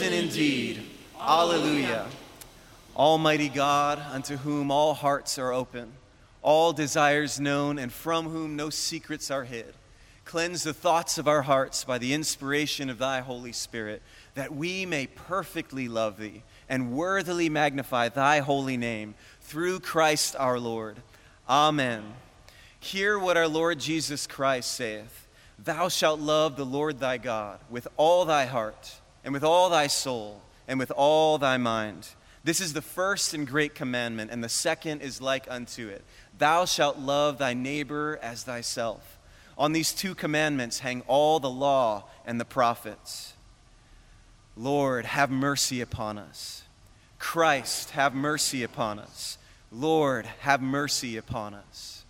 risen indeed. Alleluia. Almighty God, unto whom all hearts are open, all desires known, and from whom no secrets are hid, cleanse the thoughts of our hearts by the inspiration of thy Holy Spirit, that we may perfectly love thee and worthily magnify thy holy name through Christ our Lord. Amen. Hear what our Lord Jesus Christ saith Thou shalt love the Lord thy God with all thy heart, and with all thy soul, and with all thy mind. This is the first and great commandment, and the second is like unto it Thou shalt love thy neighbor as thyself. On these two commandments hang all the law and the prophets. Lord, have mercy upon us. Christ, have mercy upon us. Lord, have mercy upon us.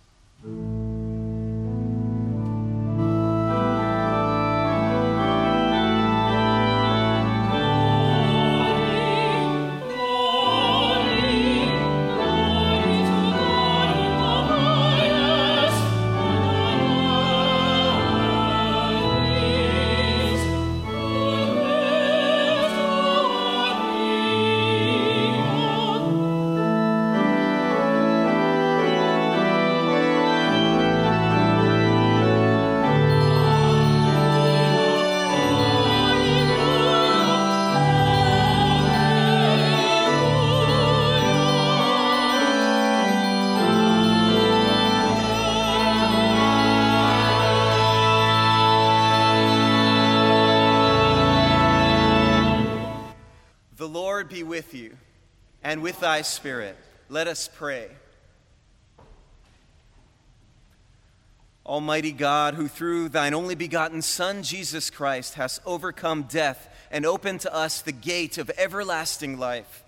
With you and with thy spirit. Let us pray. Almighty God, who through thine only begotten Son, Jesus Christ, hast overcome death and opened to us the gate of everlasting life,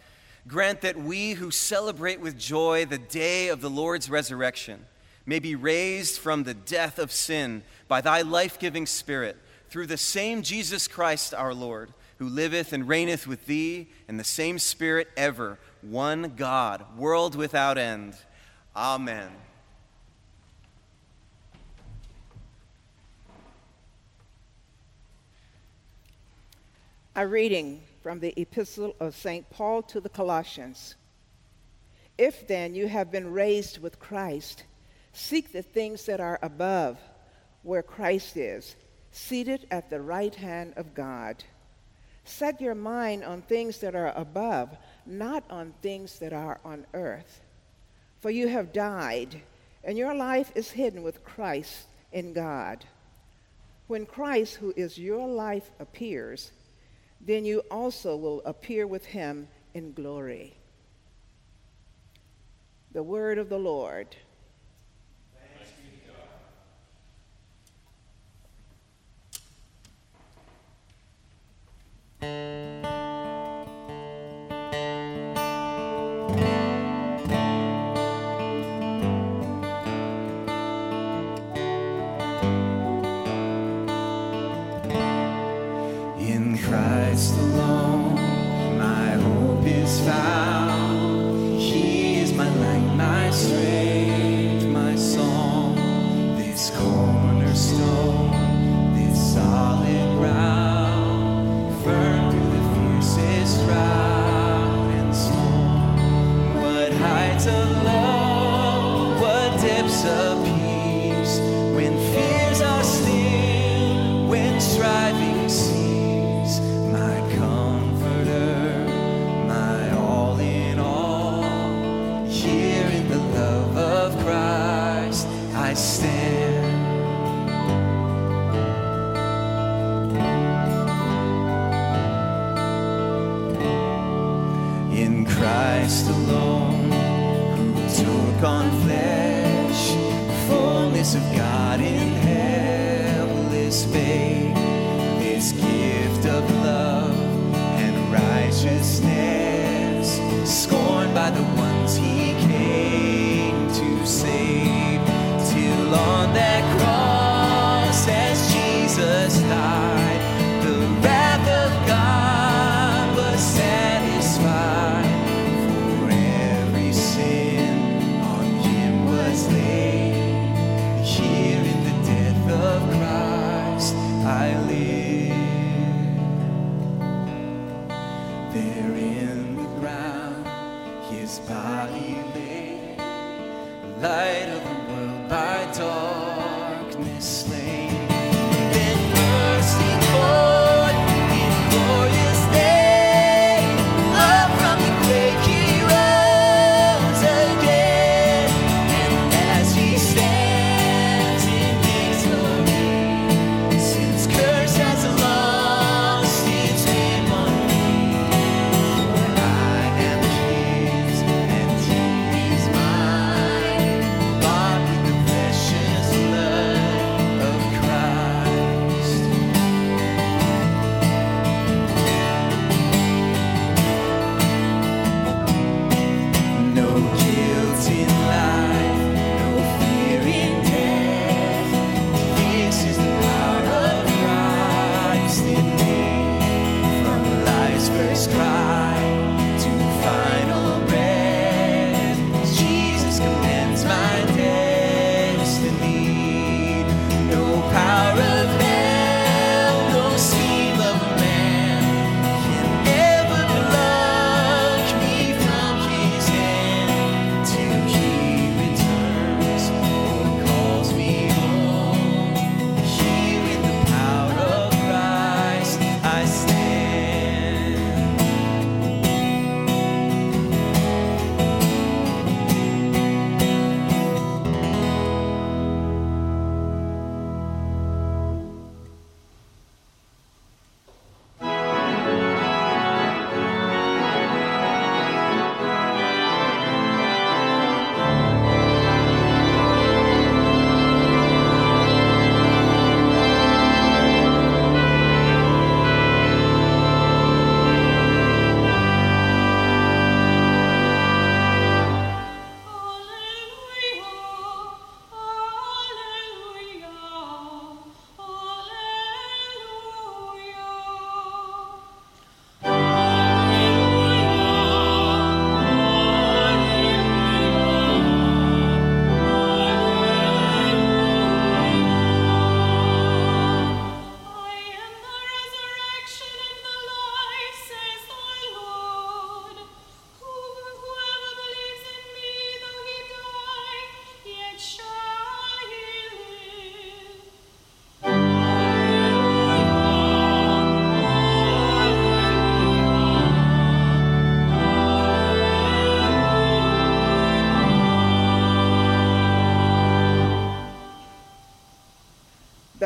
grant that we who celebrate with joy the day of the Lord's resurrection may be raised from the death of sin by thy life giving Spirit through the same Jesus Christ our Lord who liveth and reigneth with thee in the same Spirit ever, one God, world without end. Amen. A reading from the Epistle of St. Paul to the Colossians. If then you have been raised with Christ, seek the things that are above, where Christ is, seated at the right hand of God. Set your mind on things that are above, not on things that are on earth. For you have died, and your life is hidden with Christ in God. When Christ, who is your life, appears, then you also will appear with him in glory. The word of the Lord. In Christ alone, my hope is found.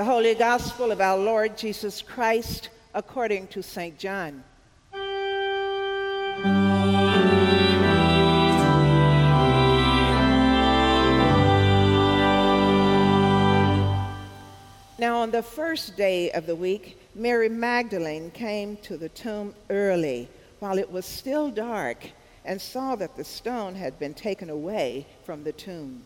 Holy Gospel of our Lord Jesus Christ according to St. John. Now, on the first day of the week, Mary Magdalene came to the tomb early while it was still dark and saw that the stone had been taken away from the tomb.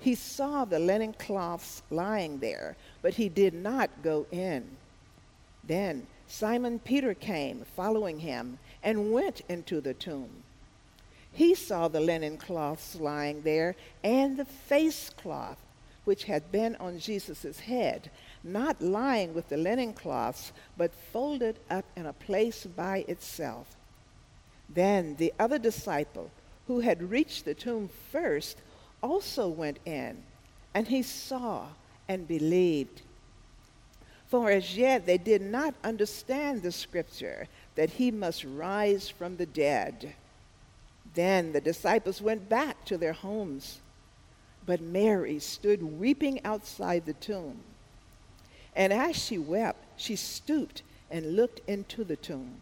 he saw the linen cloths lying there, but he did not go in. Then Simon Peter came, following him, and went into the tomb. He saw the linen cloths lying there and the face cloth which had been on Jesus' head, not lying with the linen cloths, but folded up in a place by itself. Then the other disciple, who had reached the tomb first, also went in, and he saw and believed. For as yet they did not understand the scripture that he must rise from the dead. Then the disciples went back to their homes. But Mary stood weeping outside the tomb. And as she wept, she stooped and looked into the tomb.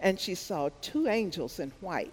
And she saw two angels in white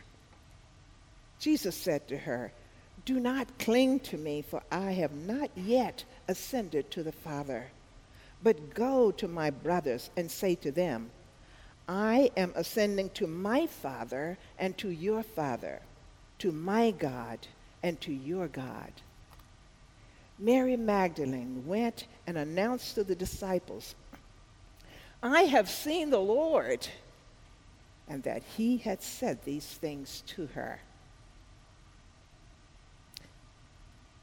Jesus said to her, Do not cling to me, for I have not yet ascended to the Father. But go to my brothers and say to them, I am ascending to my Father and to your Father, to my God and to your God. Mary Magdalene went and announced to the disciples, I have seen the Lord, and that he had said these things to her.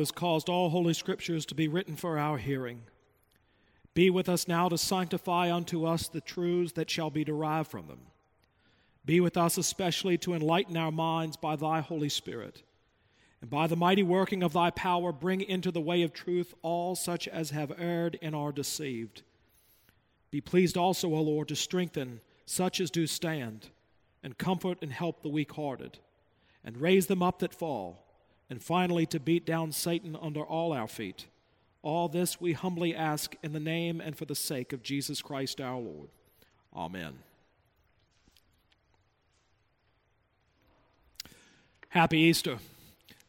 Has caused all holy scriptures to be written for our hearing, be with us now to sanctify unto us the truths that shall be derived from them. Be with us especially to enlighten our minds by thy Holy Spirit, and by the mighty working of thy power, bring into the way of truth all such as have erred and are deceived. Be pleased also, O Lord, to strengthen such as do stand, and comfort and help the weak hearted and raise them up that fall, and finally to beat down Satan under all our feet. All this we humbly ask in the name and for the sake of Jesus Christ our Lord. Amen. Happy Easter.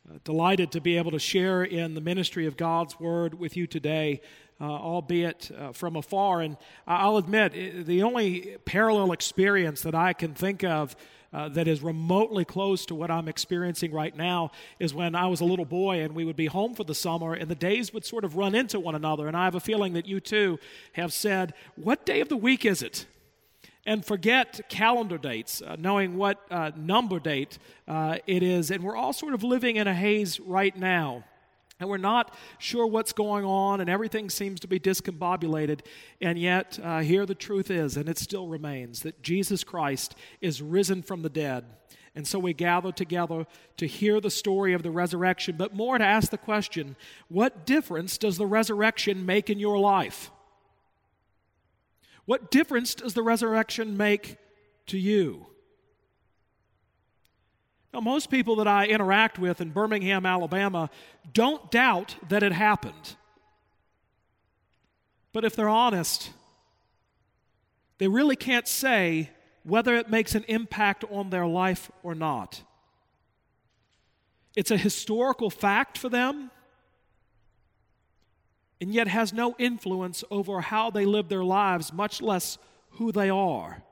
Uh, delighted to be able to share in the ministry of God's Word with you today, uh, albeit uh, from afar. And I'll admit, the only parallel experience that I can think of uh, that is remotely close to what I'm experiencing right now is when I was a little boy and we would be home for the summer and the days would sort of run into one another. And I have a feeling that you too have said, What day of the week is it? and forget calendar dates, uh, knowing what uh, number date uh, it is. And we're all sort of living in a haze right now. And we're not sure what's going on, and everything seems to be discombobulated. And yet, uh, here the truth is, and it still remains, that Jesus Christ is risen from the dead. And so we gather together to hear the story of the resurrection, but more to ask the question what difference does the resurrection make in your life? What difference does the resurrection make to you? Now, most people that I interact with in Birmingham, Alabama, don't doubt that it happened. But if they're honest, they really can't say whether it makes an impact on their life or not. It's a historical fact for them, and yet has no influence over how they live their lives, much less who they are.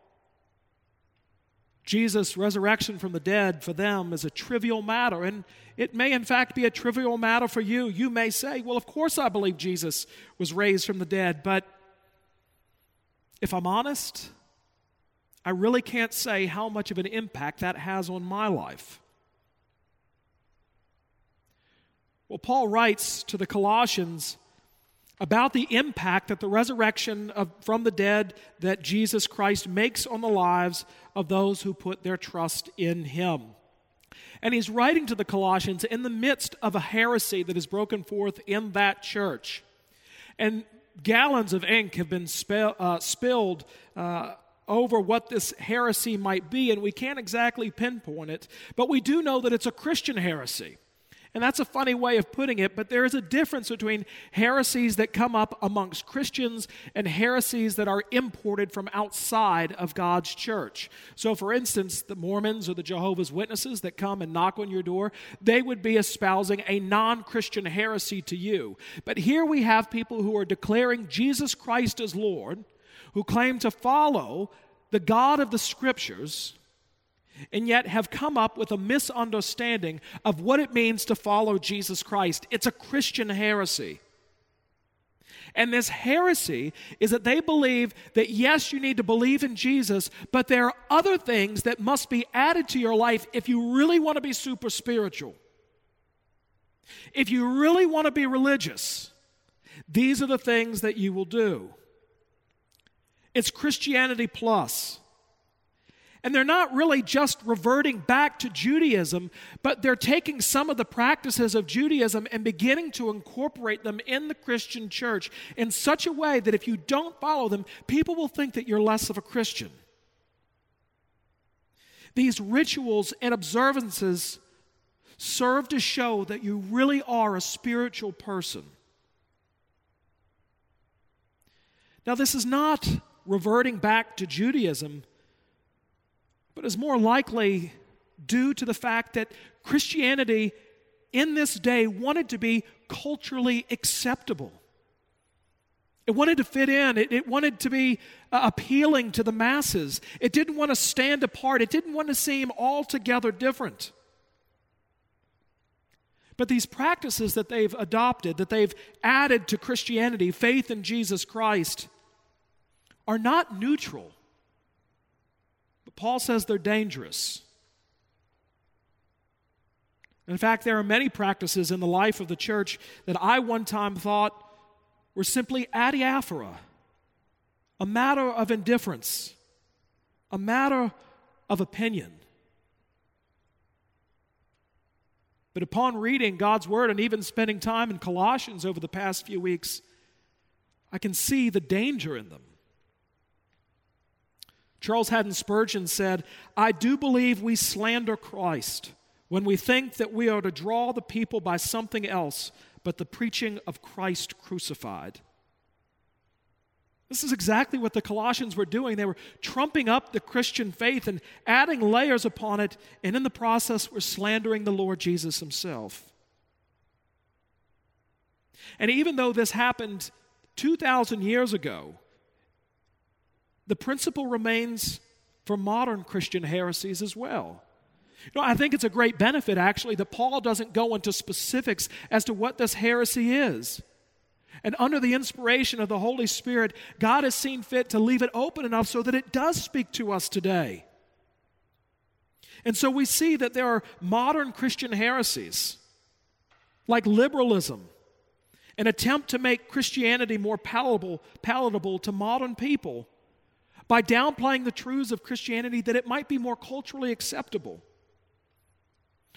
Jesus' resurrection from the dead for them is a trivial matter, and it may in fact be a trivial matter for you. You may say, Well, of course I believe Jesus was raised from the dead, but if I'm honest, I really can't say how much of an impact that has on my life. Well, Paul writes to the Colossians about the impact that the resurrection of, from the dead that Jesus Christ makes on the lives of those who put their trust in him. And he's writing to the Colossians in the midst of a heresy that is broken forth in that church. And gallons of ink have been uh, spilled uh, over what this heresy might be, and we can't exactly pinpoint it, but we do know that it's a Christian heresy. And that's a funny way of putting it, but there is a difference between heresies that come up amongst Christians and heresies that are imported from outside of God's church. So, for instance, the Mormons or the Jehovah's Witnesses that come and knock on your door, they would be espousing a non Christian heresy to you. But here we have people who are declaring Jesus Christ as Lord, who claim to follow the God of the Scriptures and yet have come up with a misunderstanding of what it means to follow Jesus Christ. It's a Christian heresy. And this heresy is that they believe that yes, you need to believe in Jesus, but there are other things that must be added to your life if you really want to be super spiritual. If you really want to be religious, these are the things that you will do. It's Christianity plus. And they're not really just reverting back to Judaism, but they're taking some of the practices of Judaism and beginning to incorporate them in the Christian church in such a way that if you don't follow them, people will think that you're less of a Christian. These rituals and observances serve to show that you really are a spiritual person. Now, this is not reverting back to Judaism but is more likely due to the fact that Christianity in this day wanted to be culturally acceptable. It wanted to fit in. It, it, wanted to be uh, appealing to the masses. It didn't want to stand apart. It didn't want to seem altogether different. But these practices that they've adopted, that they've added to Christianity, faith in Jesus Christ, are not neutral. Paul says they're dangerous. In fact, there are many practices in the life of the church that I one time thought were simply adiaphora, a matter of indifference, a matter of opinion. But upon reading God's Word and even spending time in Colossians over the past few weeks, I can see the danger in them. Charles Haddon Spurgeon said, I do believe we slander Christ when we think that we are to draw the people by something else but the preaching of Christ crucified. This is exactly what the Colossians were doing. They were trumping up the Christian faith and adding layers upon it, and in the process, were slandering the Lord Jesus himself. And even though this happened 2,000 years ago, the principle remains for modern Christian heresies as well. You know, I think it's a great benefit, actually, that Paul doesn't go into specifics as to what this heresy is. And under the inspiration of the Holy Spirit, God has seen fit to leave it open enough so that it does speak to us today. And so we see that there are modern Christian heresies, like liberalism, an attempt to make Christianity more palatable, palatable to modern people by downplaying the truths of Christianity that it might be more culturally acceptable.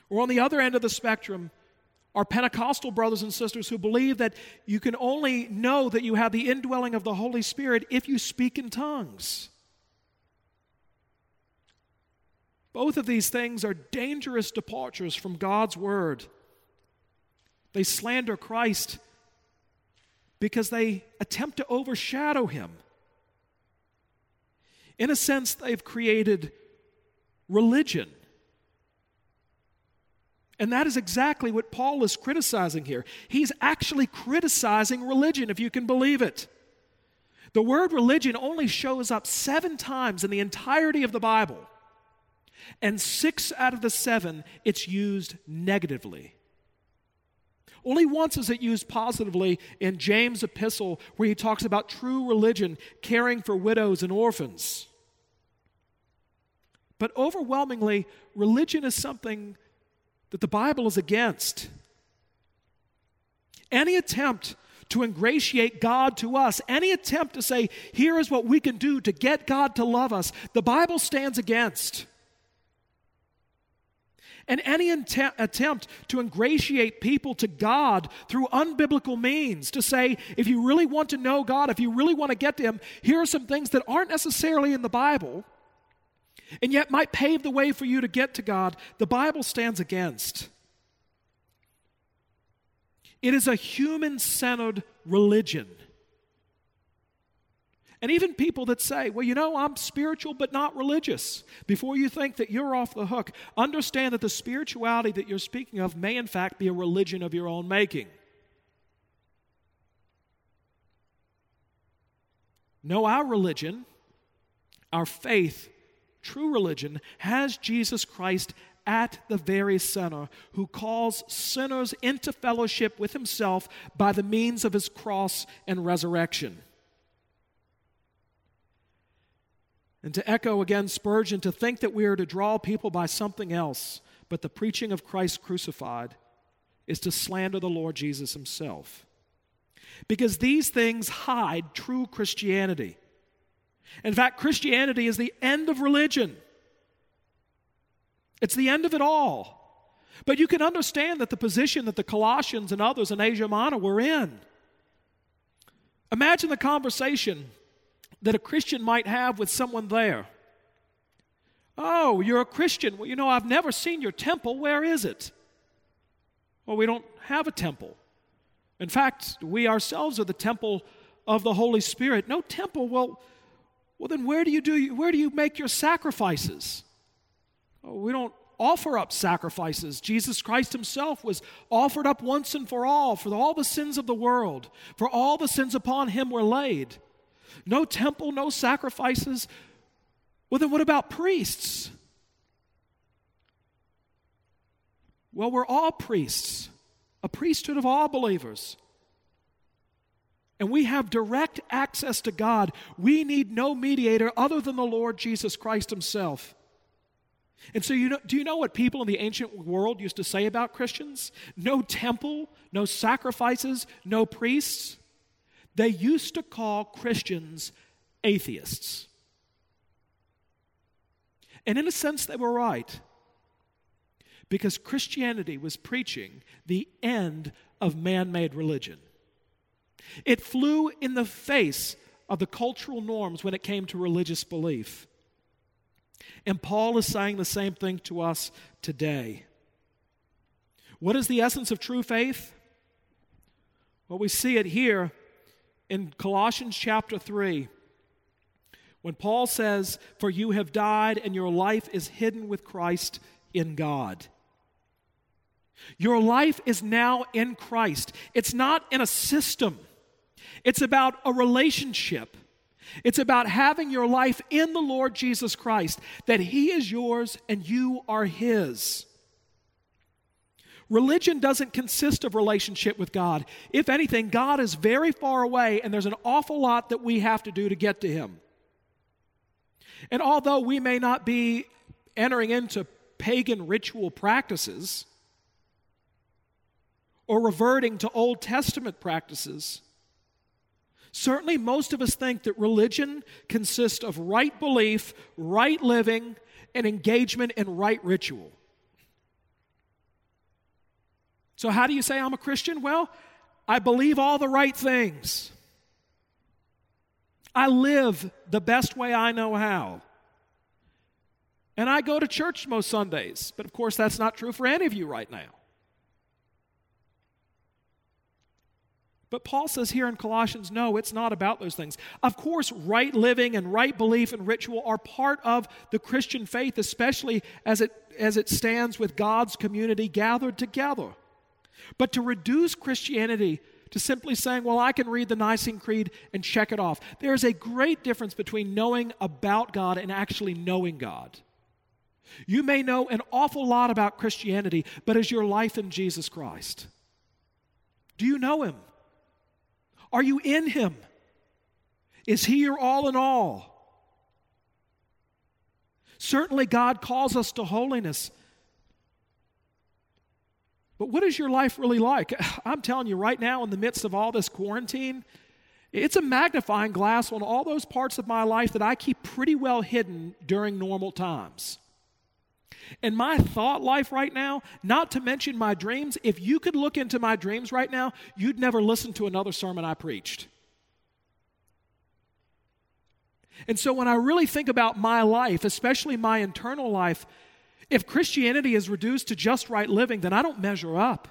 Or on the other end of the spectrum, are Pentecostal brothers and sisters who believe that you can only know that you have the indwelling of the Holy Spirit if you speak in tongues. Both of these things are dangerous departures from God's Word. They slander Christ because they attempt to overshadow Him. In a sense, they've created religion. And that is exactly what Paul is criticizing here. He's actually criticizing religion, if you can believe it. The word religion only shows up seven times in the entirety of the Bible. And six out of the seven, it's used negatively. Only once is it used positively in James' epistle, where he talks about true religion, caring for widows and orphans. But overwhelmingly, religion is something that the Bible is against. Any attempt to ingratiate God to us, any attempt to say, here is what we can do to get God to love us, the Bible stands against. And any attempt to ingratiate people to God through unbiblical means, to say, if you really want to know God, if you really want to get to Him, here are some things that aren't necessarily in the Bible, and yet might pave the way for you to get to God, the Bible stands against. It is a human centered religion. And even people that say, well, you know, I'm spiritual but not religious, before you think that you're off the hook, understand that the spirituality that you're speaking of may, in fact, be a religion of your own making. No, our religion, our faith, true religion, has Jesus Christ at the very center, who calls sinners into fellowship with himself by the means of his cross and resurrection. And to echo again Spurgeon, to think that we are to draw people by something else but the preaching of Christ crucified is to slander the Lord Jesus himself. Because these things hide true Christianity. In fact, Christianity is the end of religion, it's the end of it all. But you can understand that the position that the Colossians and others in Asia Minor were in. Imagine the conversation that a Christian might have with someone there. Oh, you're a Christian. Well, you know, I've never seen your temple. Where is it? Well, we don't have a temple. In fact, we ourselves are the temple of the Holy Spirit. No temple. Well, well then where do you do where do you make your sacrifices? Oh, we don't offer up sacrifices. Jesus Christ himself was offered up once and for all for all the sins of the world. For all the sins upon him were laid. No temple, no sacrifices. Well, then what about priests? Well, we're all priests, a priesthood of all believers. And we have direct access to God. We need no mediator other than the Lord Jesus Christ Himself. And so, you know, do you know what people in the ancient world used to say about Christians? No temple, no sacrifices, no priests. They used to call Christians atheists. And in a sense, they were right. Because Christianity was preaching the end of man made religion. It flew in the face of the cultural norms when it came to religious belief. And Paul is saying the same thing to us today. What is the essence of true faith? Well, we see it here in Colossians chapter 3, when Paul says, For you have died and your life is hidden with Christ in God. Your life is now in Christ. It's not in a system, it's about a relationship. It's about having your life in the Lord Jesus Christ, that He is yours and you are His. Religion doesn't consist of relationship with God. If anything, God is very far away, and there's an awful lot that we have to do to get to Him. And although we may not be entering into pagan ritual practices or reverting to Old Testament practices, certainly most of us think that religion consists of right belief, right living, and engagement in right ritual. So, how do you say I'm a Christian? Well, I believe all the right things. I live the best way I know how. And I go to church most Sundays. But of course, that's not true for any of you right now. But Paul says here in Colossians, no, it's not about those things. Of course, right living and right belief and ritual are part of the Christian faith, especially as it, as it stands with God's community gathered together. But to reduce Christianity to simply saying, well, I can read the Nicene Creed and check it off, there's a great difference between knowing about God and actually knowing God. You may know an awful lot about Christianity, but is your life in Jesus Christ? Do you know Him? Are you in Him? Is He your all in all? Certainly, God calls us to holiness. But what is your life really like? I'm telling you right now, in the midst of all this quarantine, it's a magnifying glass on all those parts of my life that I keep pretty well hidden during normal times. And my thought life right now, not to mention my dreams, if you could look into my dreams right now, you'd never listen to another sermon I preached. And so when I really think about my life, especially my internal life, if Christianity is reduced to just right living, then I don't measure up.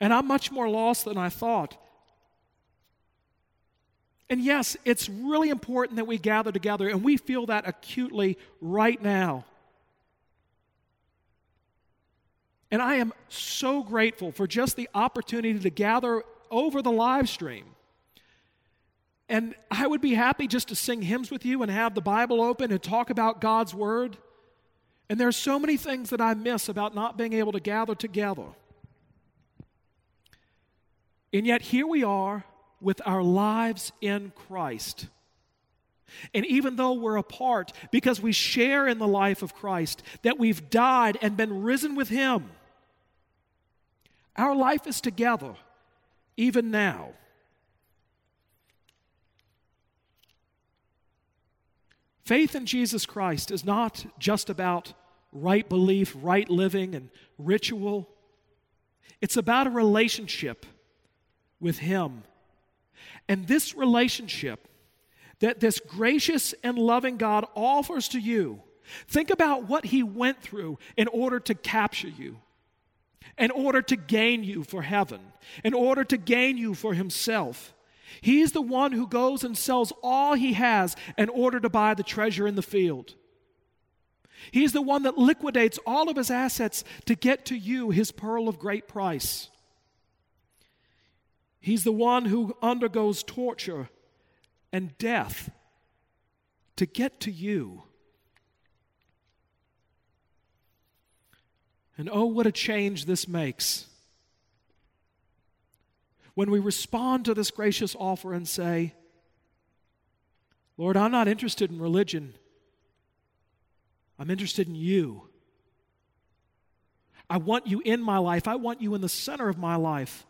And I'm much more lost than I thought. And yes, it's really important that we gather together, and we feel that acutely right now. And I am so grateful for just the opportunity to gather over the live stream. And I would be happy just to sing hymns with you and have the Bible open and talk about God's Word. And there are so many things that I miss about not being able to gather together. And yet, here we are with our lives in Christ. And even though we're apart, because we share in the life of Christ, that we've died and been risen with Him, our life is together, even now. Faith in Jesus Christ is not just about right belief, right living, and ritual. It's about a relationship with Him. And this relationship that this gracious and loving God offers to you, think about what He went through in order to capture you, in order to gain you for heaven, in order to gain you for Himself. He's the one who goes and sells all he has in order to buy the treasure in the field. He's the one that liquidates all of his assets to get to you his pearl of great price. He's the one who undergoes torture and death to get to you. And oh, what a change this makes when we respond to this gracious offer and say, Lord, I'm not interested in religion, I'm interested in you. I want you in my life. I want you in the center of my life.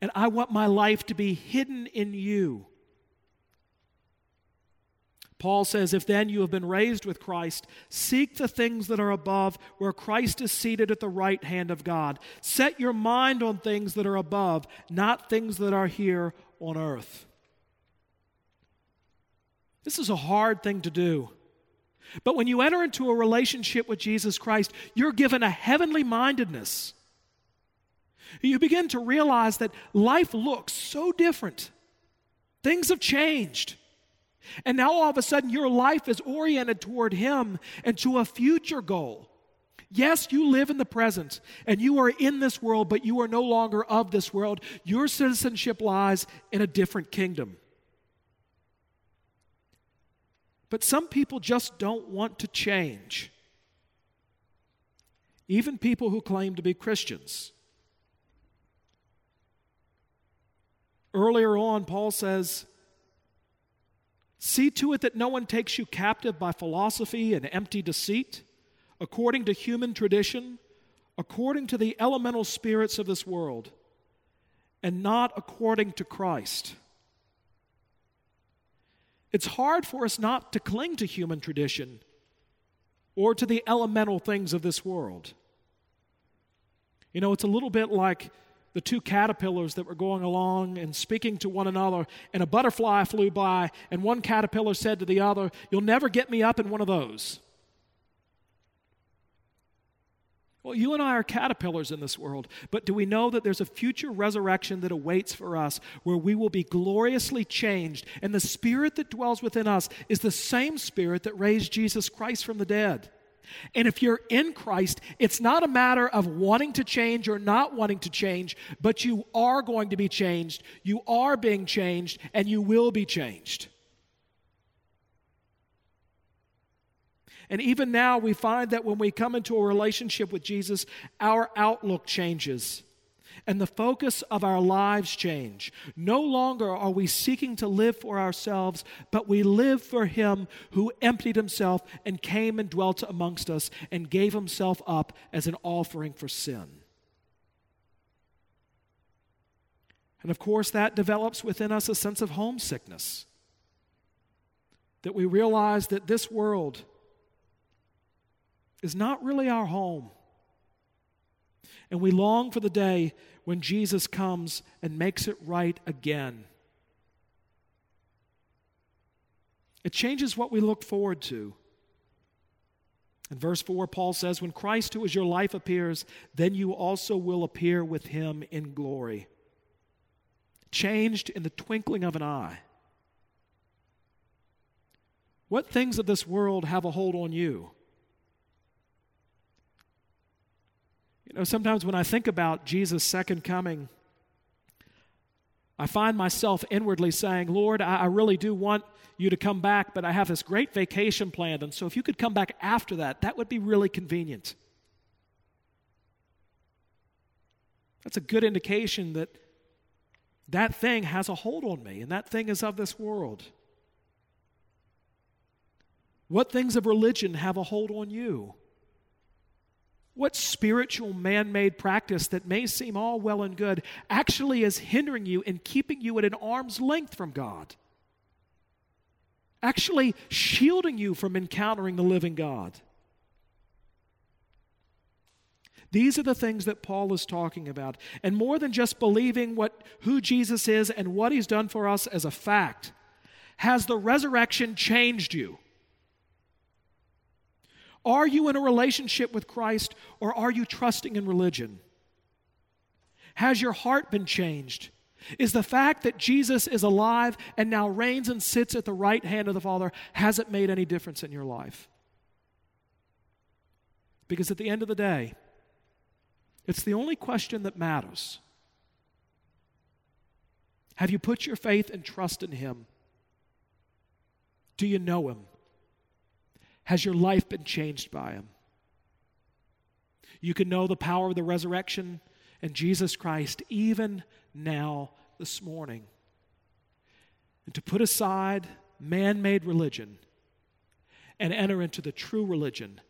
And I want my life to be hidden in you. Paul says, If then you have been raised with Christ, seek the things that are above, where Christ is seated at the right hand of God. Set your mind on things that are above, not things that are here on earth. This is a hard thing to do. But when you enter into a relationship with Jesus Christ, you're given a heavenly mindedness. You begin to realize that life looks so different. Things have changed. And now all of a sudden, your life is oriented toward Him and to a future goal. Yes, you live in the present and you are in this world, but you are no longer of this world. Your citizenship lies in a different kingdom. But some people just don't want to change. Even people who claim to be Christians. Earlier on, Paul says, See to it that no one takes you captive by philosophy and empty deceit, according to human tradition, according to the elemental spirits of this world, and not according to Christ. It's hard for us not to cling to human tradition or to the elemental things of this world. You know, it's a little bit like the two caterpillars that were going along and speaking to one another, and a butterfly flew by, and one caterpillar said to the other, You'll never get me up in one of those. Well, you and I are caterpillars in this world, but do we know that there's a future resurrection that awaits for us where we will be gloriously changed? And the Spirit that dwells within us is the same Spirit that raised Jesus Christ from the dead. And if you're in Christ, it's not a matter of wanting to change or not wanting to change, but you are going to be changed. You are being changed, and you will be changed. And even now, we find that when we come into a relationship with Jesus, our outlook changes and the focus of our lives change. No longer are we seeking to live for ourselves, but we live for Him who emptied Himself and came and dwelt amongst us and gave Himself up as an offering for sin. And of course, that develops within us a sense of homesickness. That we realize that this world is not really our home. And we long for the day when Jesus comes and makes it right again. It changes what we look forward to. In verse 4, Paul says, When Christ, who is your life, appears, then you also will appear with him in glory. Changed in the twinkling of an eye. What things of this world have a hold on you? You know, sometimes when I think about Jesus' second coming, I find myself inwardly saying, Lord, I, really do want you to come back, but I have this great vacation planned. And so if you could come back after that, that would be really convenient. That's a good indication that that thing has a hold on me, and that thing is of this world. What things of religion have a hold on you? What spiritual man made practice that may seem all well and good actually is hindering you and keeping you at an arm's length from God? Actually shielding you from encountering the living God. These are the things that Paul is talking about. And more than just believing what, who Jesus is and what he's done for us as a fact, has the resurrection changed you? Are you in a relationship with Christ or are you trusting in religion? Has your heart been changed? Is the fact that Jesus is alive and now reigns and sits at the right hand of the Father, has it made any difference in your life? Because at the end of the day, it's the only question that matters. Have you put your faith and trust in Him? Do you know Him? Has your life been changed by Him? You can know the power of the resurrection and Jesus Christ even now this morning. And to put aside man made religion and enter into the true religion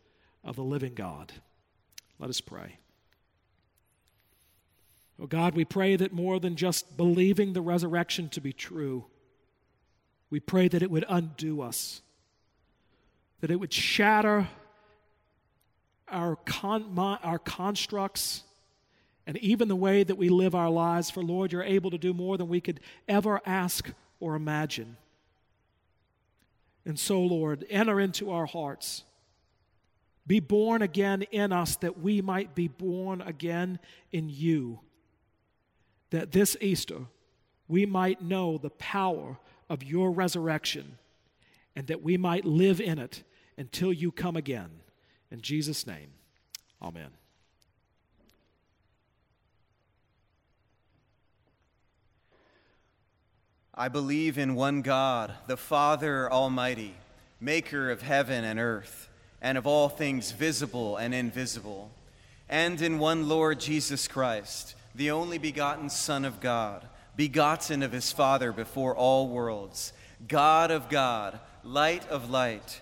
of the living God. Let us pray. Oh God, we pray that more than just believing the resurrection to be true, we pray that it would undo us, that it would shatter our, con- our constructs and even the way that we live our lives. For Lord, you're able to do more than we could ever ask or imagine. And so, Lord, enter into our hearts. Be born again in us that we might be born again in you that this Easter we might know the power of your resurrection and that we might live in it until you come again. In Jesus' name, amen. I believe in one God, the Father Almighty, maker of heaven and earth, and of all things visible and invisible, and in one Lord Jesus Christ the only begotten Son of God, begotten of his Father before all worlds, God of God, light of light,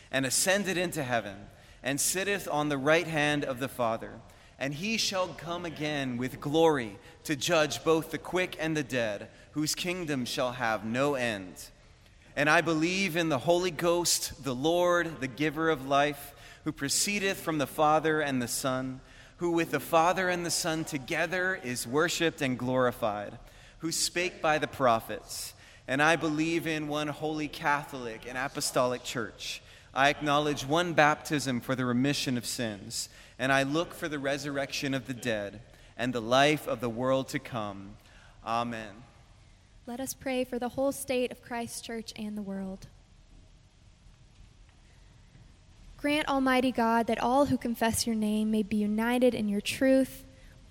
and ascended into heaven, and sitteth on the right hand of the Father. And he shall come again with glory to judge both the quick and the dead, whose kingdom shall have no end. And I believe in the Holy Ghost, the Lord, the giver of life, who proceedeth from the Father and the Son who with the Father and the Son together is worshiped and glorified, who spake by the prophets. And I believe in one holy Catholic and apostolic church. I acknowledge one baptism for the remission of sins, and I look for the resurrection of the dead and the life of the world to come. Amen. Let us pray for the whole state of Christ's Church and the world. Grant, Almighty God, that all who confess your name may be united in your truth,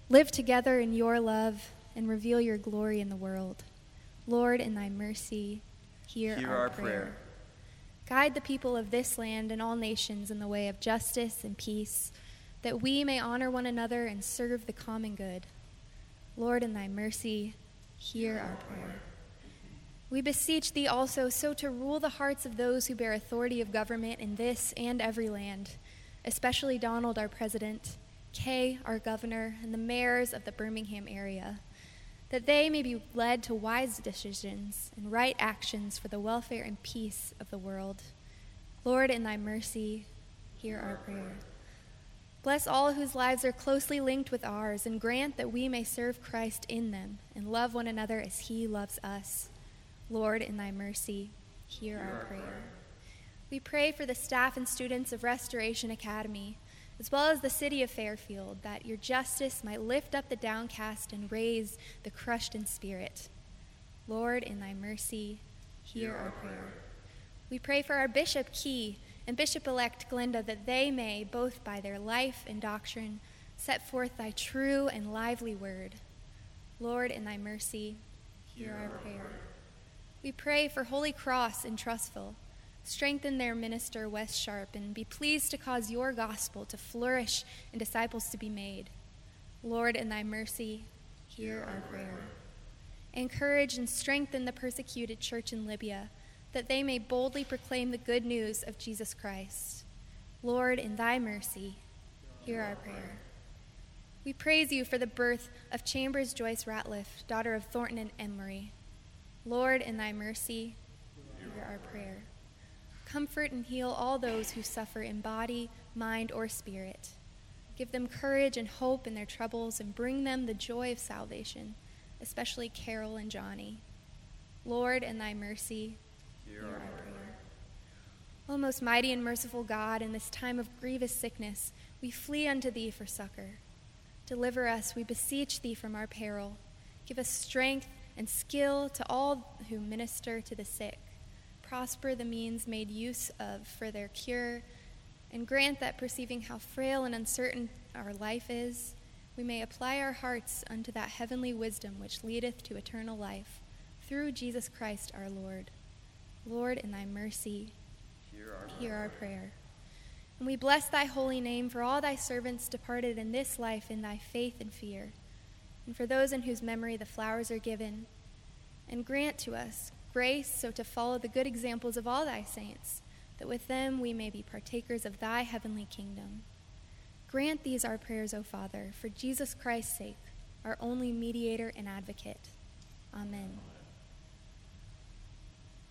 live together in your love, and reveal your glory in the world. Lord, in thy mercy, hear, Hear our, our prayer. prayer. Guide the people of this land and all nations in the way of justice and peace, that we may honor one another and serve the common good. Lord, in thy mercy, hear our prayer. We beseech thee also so to rule the hearts of those who bear authority of government in this and every land, especially Donald, our president, Kay, our governor, and the mayors of the Birmingham area, that they may be led to wise decisions and right actions for the welfare and peace of the world. Lord, in thy mercy, hear our prayer. Bless all whose lives are closely linked with ours, and grant that we may serve Christ in them and love one another as he loves us. Lord, in thy mercy, hear our prayer. We pray for the staff and students of Restoration Academy, as well as the city of Fairfield, that your justice might lift up the downcast and raise the crushed in spirit. Lord, in thy mercy, hear our prayer. We pray for our Bishop Kee and Bishop elect Glenda that they may, both by their life and doctrine, set forth thy true and lively word. Lord, in thy mercy, hear our prayer. We pray for Holy Cross in Trussville. Strengthen their minister, Wes Sharp, and be pleased to cause your gospel to flourish and disciples to be made. Lord, in thy mercy, hear our prayer. Encourage and strengthen the persecuted church in Libya that they may boldly proclaim the good news of Jesus Christ. Lord, in thy mercy, hear our prayer. We praise you for the birth of Chambers Joyce Ratliff, daughter of Thornton and Emery. Lord, in thy mercy, hear our prayer. Comfort and heal all those who suffer in body, mind, or spirit. Give them courage and hope in their troubles and bring them the joy of salvation, especially Carol and Johnny. Lord, in thy mercy, hear our prayer. O most mighty and merciful God, in this time of grievous sickness, we flee unto thee for succor. Deliver us, we beseech thee, from our peril. Give us strength and skill to all who minister to the sick. Prosper the means made use of for their cure, and grant that perceiving how frail and uncertain our life is, we may apply our hearts unto that heavenly wisdom which leadeth to eternal life, through Jesus Christ our Lord. Lord, in thy mercy, Hear our hear our prayer. And we bless thy holy name for all thy servants departed in this life in thy faith and fear, and for those in whose memory the flowers are given. And grant to us grace so to follow the good examples of all thy saints, that with them we may be partakers of thy heavenly kingdom. Grant these our prayers, O Father, for Jesus Christ's sake, our only mediator and advocate. Amen.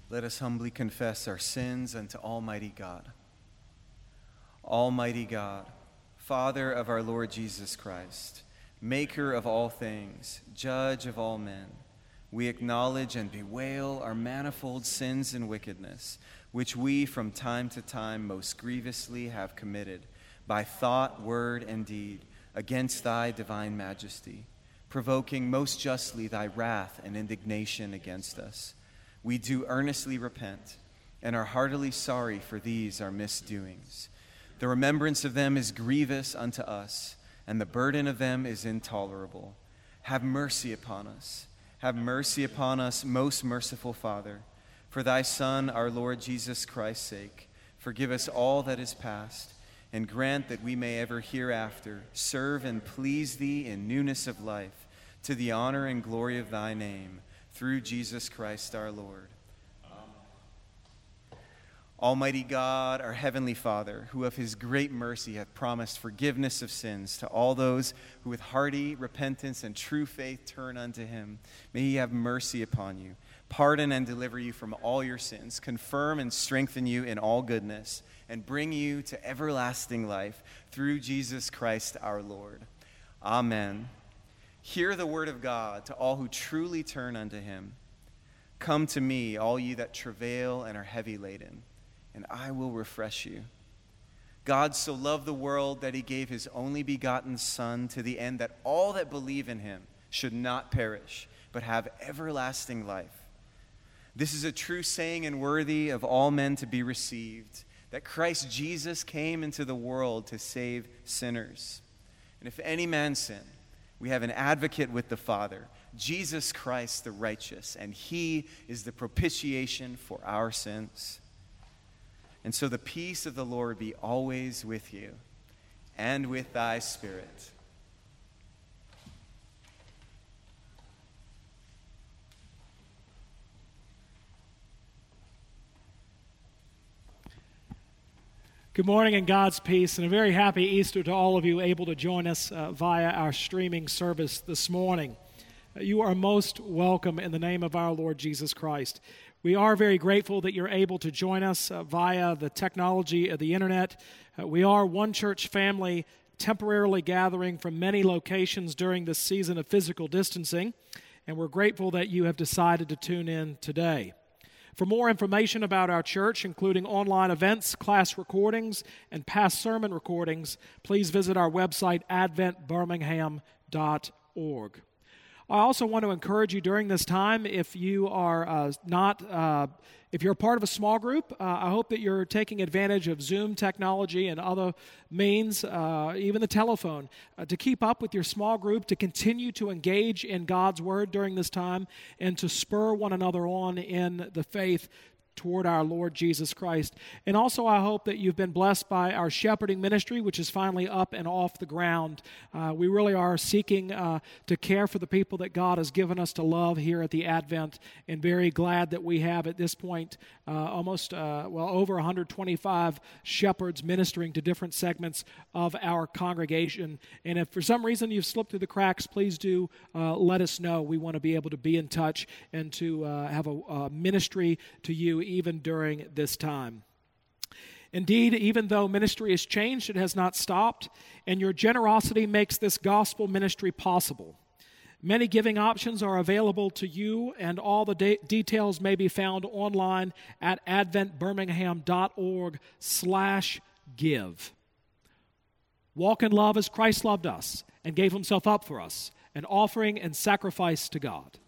Let us humbly confess our sins unto Almighty God. Almighty God, Father of our Lord Jesus Christ, Maker of all things, Judge of all men, we acknowledge and bewail our manifold sins and wickedness, which we from time to time most grievously have committed by thought, word, and deed against thy divine majesty, provoking most justly thy wrath and indignation against us. We do earnestly repent and are heartily sorry for these our misdoings. The remembrance of them is grievous unto us, and the burden of them is intolerable. Have mercy upon us. Have mercy upon us, most merciful Father. For thy Son, our Lord Jesus Christ's sake, forgive us all that is past, and grant that we may ever hereafter serve and please thee in newness of life, to the honor and glory of thy name, through Jesus Christ our Lord. Almighty God, our Heavenly Father, who of His great mercy hath promised forgiveness of sins to all those who with hearty repentance and true faith turn unto Him, may He have mercy upon you, pardon and deliver you from all your sins, confirm and strengthen you in all goodness, and bring you to everlasting life through Jesus Christ our Lord. Amen. Hear the word of God to all who truly turn unto Him. Come to me, all ye that travail and are heavy laden and I will refresh you. God so loved the world that he gave his only begotten Son to the end that all that believe in him should not perish, but have everlasting life. This is a true saying and worthy of all men to be received that Christ Jesus came into the world to save sinners. And if any man sin, we have an advocate with the Father, Jesus Christ the righteous, and he is the propitiation for our sins. And so the peace of the Lord be always with you and with thy spirit. Good morning and God's peace, and a very happy Easter to all of you able to join us uh, via our streaming service this morning. Uh, you are most welcome in the name of our Lord Jesus Christ. We are very grateful that you're able to join us uh, via the technology of the internet. Uh, we are one church family temporarily gathering from many locations during this season of physical distancing, and we're grateful that you have decided to tune in today. For more information about our church, including online events, class recordings, and past sermon recordings, please visit our website, adventbirmingham.org. I also want to encourage you during this time, if you are uh, not, uh, if you're a part of a small group, uh, I hope that you're taking advantage of Zoom technology and other means, uh, even the telephone, uh, to keep up with your small group, to continue to engage in God's Word during this time, and to spur one another on in the faith toward our Lord Jesus Christ. And also, I hope that you've been blessed by our shepherding ministry, which is finally up and off the ground. Uh, we really are seeking uh, to care for the people that God has given us to love here at the Advent, and very glad that we have at this point uh, almost, uh, well, over 125 shepherds ministering to different segments of our congregation. And if for some reason you've slipped through the cracks, please do uh, let us know. We want to be able to be in touch and to uh, have a, a ministry to you even during this time. Indeed, even though ministry has changed, it has not stopped, and your generosity makes this gospel ministry possible. Many giving options are available to you, and all the de- details may be found online at adventbirmingham.org/give. Walk in love as Christ loved us and gave himself up for us, an offering and sacrifice to God.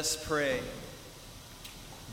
Us pray.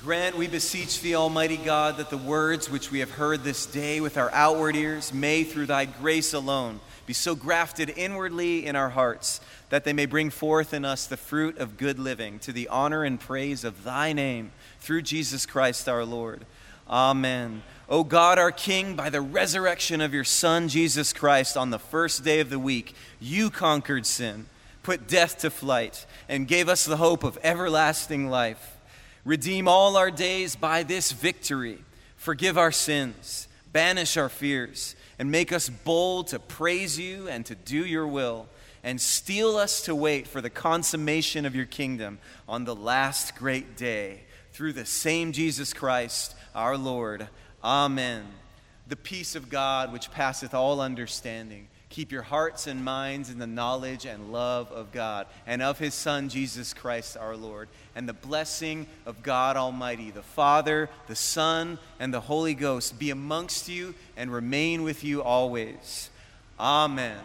Grant, we beseech thee, Almighty God, that the words which we have heard this day with our outward ears may, through thy grace alone, be so grafted inwardly in our hearts that they may bring forth in us the fruit of good living to the honor and praise of thy name through Jesus Christ our Lord. Amen. O God, our King, by the resurrection of your Son, Jesus Christ, on the first day of the week, you conquered sin, put death to flight, and gave us the hope of everlasting life. Redeem all our days by this victory. Forgive our sins, banish our fears, and make us bold to praise you and to do your will, and steel us to wait for the consummation of your kingdom on the last great day. Through the same Jesus Christ, our Lord. Amen. The peace of God, which passeth all understanding, keep your hearts and minds in the knowledge and love of God and of his Son, Jesus Christ our Lord. And the blessing of God Almighty, the Father, the Son, and the Holy Ghost be amongst you and remain with you always. Amen.